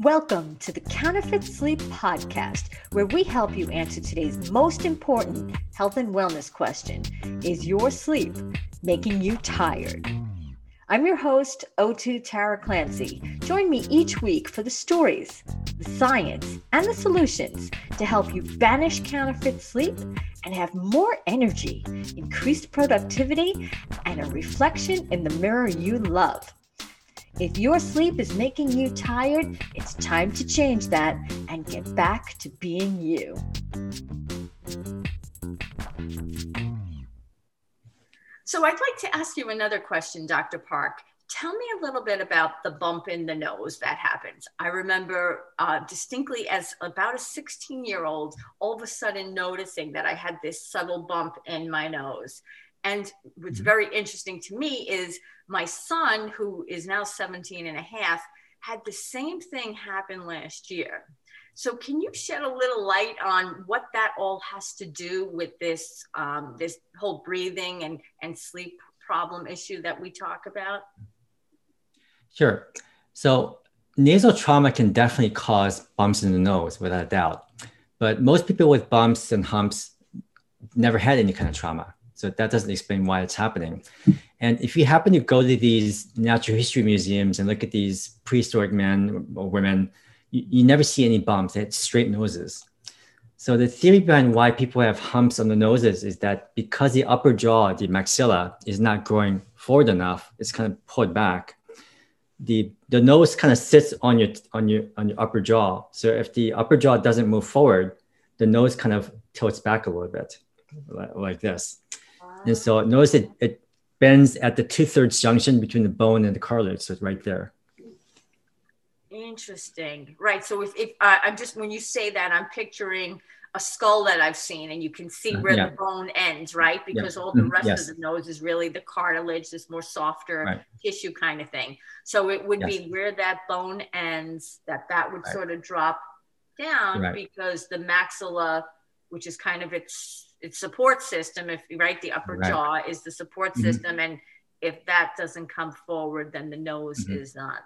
Welcome to the Counterfeit Sleep Podcast, where we help you answer today's most important health and wellness question Is your sleep making you tired? I'm your host, O2 Tara Clancy. Join me each week for the stories, the science, and the solutions to help you banish counterfeit sleep and have more energy, increased productivity, and a reflection in the mirror you love. If your sleep is making you tired, it's time to change that and get back to being you. So, I'd like to ask you another question, Dr. Park. Tell me a little bit about the bump in the nose that happens. I remember uh, distinctly as about a 16 year old, all of a sudden noticing that I had this subtle bump in my nose. And what's mm-hmm. very interesting to me is my son, who is now 17 and a half, had the same thing happen last year. So, can you shed a little light on what that all has to do with this um, this whole breathing and and sleep problem issue that we talk about? Sure. So, nasal trauma can definitely cause bumps in the nose, without a doubt. But most people with bumps and humps never had any kind of trauma. So that doesn't explain why it's happening. And if you happen to go to these natural history museums and look at these prehistoric men or women, you, you never see any bumps. They had straight noses. So the theory behind why people have humps on the noses is that because the upper jaw, the maxilla, is not growing forward enough, it's kind of pulled back. The the nose kind of sits on your on your on your upper jaw. So if the upper jaw doesn't move forward, the nose kind of tilts back a little bit, like, like this. And so notice it, it bends at the two thirds junction between the bone and the cartilage. So it's right there. Interesting. Right. So if, if uh, I'm just, when you say that, I'm picturing a skull that I've seen and you can see uh, where yeah. the bone ends, right? Because yeah. all the mm-hmm. rest yes. of the nose is really the cartilage, this more softer right. tissue kind of thing. So it would yes. be where that bone ends, that that would right. sort of drop down right. because the maxilla, which is kind of its its support system if right the upper right. jaw is the support mm-hmm. system and if that doesn't come forward then the nose mm-hmm. is not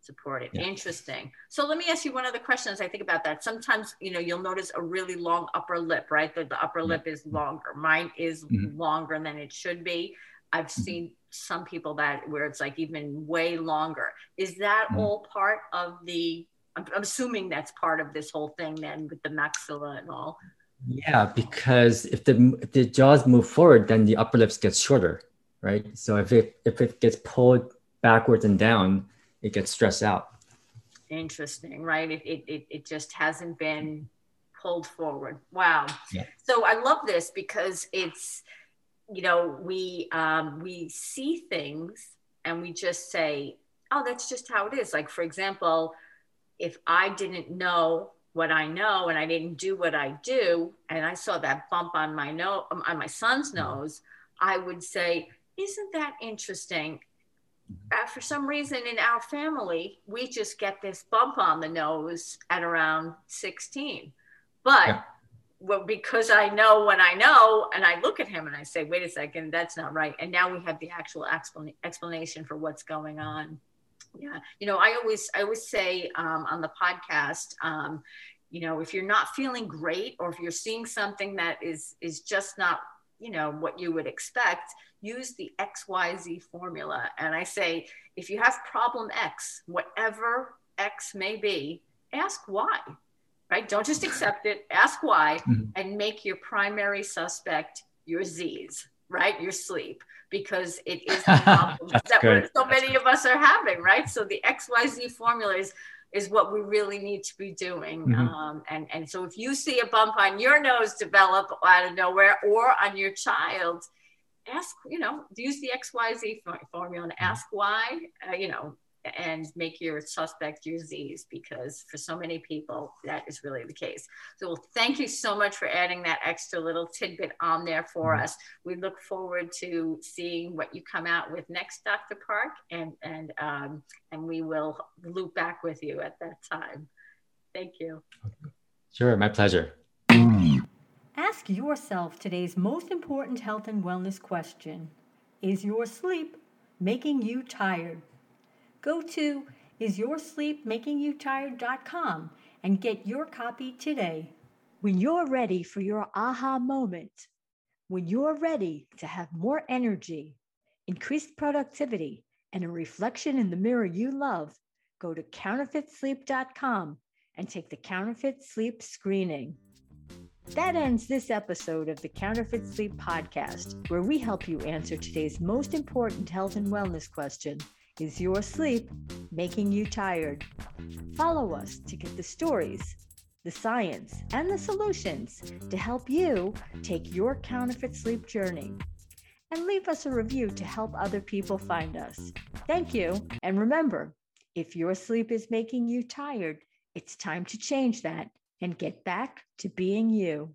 supported yeah. interesting so let me ask you one other question as i think about that sometimes you know you'll notice a really long upper lip right the, the upper yeah. lip is longer mine is mm-hmm. longer than it should be i've mm-hmm. seen some people that where it's like even way longer is that mm-hmm. all part of the I'm, I'm assuming that's part of this whole thing then with the maxilla and all yeah, because if the if the jaws move forward, then the upper lips gets shorter, right? So if it if it gets pulled backwards and down, it gets stressed out. Interesting, right? It it it, it just hasn't been pulled forward. Wow. Yeah. So I love this because it's you know we um, we see things and we just say, oh, that's just how it is. Like for example, if I didn't know what I know and I didn't do what I do, and I saw that bump on my nose, on my son's mm-hmm. nose, I would say, "Isn't that interesting?" Uh, for some reason, in our family, we just get this bump on the nose at around 16. But yeah. well, because I know when I know, and I look at him and I say, "Wait a second, that's not right," and now we have the actual explanation for what's going on yeah. You know i always i always say um, on the podcast um, you know if you're not feeling great or if you're seeing something that is is just not you know what you would expect use the xyz formula. And i say if you have problem x whatever x may be ask why right? Don't just accept it. Ask why mm-hmm. and make your primary suspect your z's right your sleep because it is the problem that so many of us are having, right? So the XYZ formula is is what we really need to be doing. Mm-hmm. Um, and, and so if you see a bump on your nose develop out of nowhere or on your child, ask, you know, use the XYZ formula and ask why, uh, you know, and make your suspect your Z's because for so many people that is really the case. So well, thank you so much for adding that extra little tidbit on there for mm-hmm. us. We look forward to seeing what you come out with next, Dr. Park, and and um, and we will loop back with you at that time. Thank you. Sure, my pleasure. Ask yourself today's most important health and wellness question: Is your sleep making you tired? Go to Is Your Sleep Making You Tired.com and get your copy today. When you're ready for your aha moment, when you're ready to have more energy, increased productivity, and a reflection in the mirror you love, go to counterfeitsleep.com and take the counterfeit sleep screening. That ends this episode of the Counterfeit Sleep Podcast, where we help you answer today's most important health and wellness question Is your sleep making you tired? Follow us to get the stories, the science, and the solutions to help you take your counterfeit sleep journey. And leave us a review to help other people find us. Thank you. And remember, if your sleep is making you tired, it's time to change that and get back to being you.